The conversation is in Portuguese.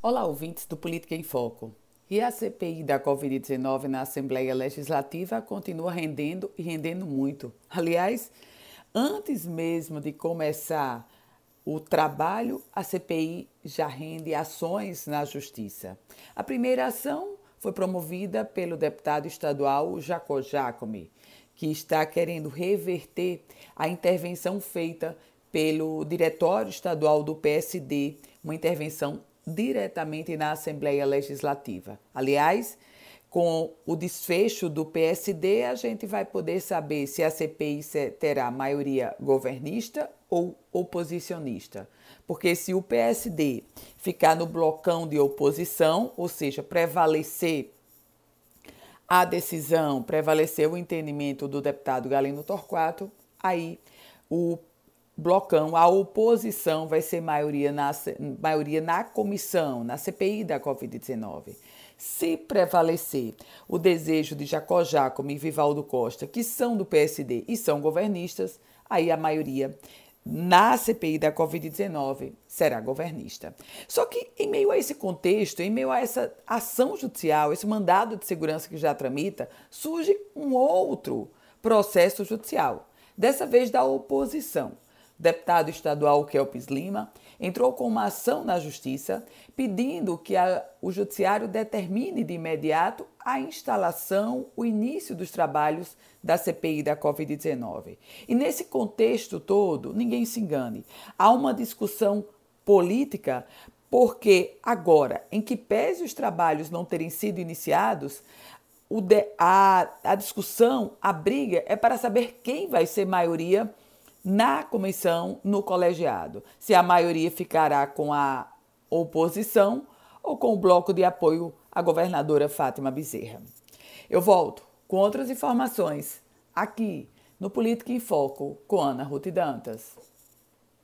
Olá, ouvintes do Política em Foco. E a CPI da Covid-19 na Assembleia Legislativa continua rendendo e rendendo muito. Aliás, antes mesmo de começar o trabalho, a CPI já rende ações na Justiça. A primeira ação foi promovida pelo deputado estadual Jacó Jacome, que está querendo reverter a intervenção feita pelo Diretório Estadual do PSD, uma intervenção diretamente na Assembleia Legislativa. Aliás, com o desfecho do PSD, a gente vai poder saber se a CPI terá maioria governista ou oposicionista. Porque se o PSD ficar no blocão de oposição, ou seja, prevalecer a decisão, prevalecer o entendimento do deputado Galeno Torquato, aí o blocão, a oposição vai ser maioria na, maioria na comissão, na CPI da Covid-19. Se prevalecer o desejo de Jacó Jacome e Vivaldo Costa, que são do PSD e são governistas, aí a maioria na CPI da Covid-19 será governista. Só que, em meio a esse contexto, em meio a essa ação judicial, esse mandado de segurança que já tramita, surge um outro processo judicial, dessa vez da oposição deputado estadual Kelpis Lima, entrou com uma ação na Justiça pedindo que a, o Judiciário determine de imediato a instalação, o início dos trabalhos da CPI da Covid-19. E nesse contexto todo, ninguém se engane, há uma discussão política porque agora, em que pese os trabalhos não terem sido iniciados, de, a, a discussão, a briga é para saber quem vai ser maioria na comissão, no colegiado, se a maioria ficará com a oposição ou com o bloco de apoio à governadora Fátima Bezerra. Eu volto com outras informações aqui no Política em Foco com Ana Ruth Dantas.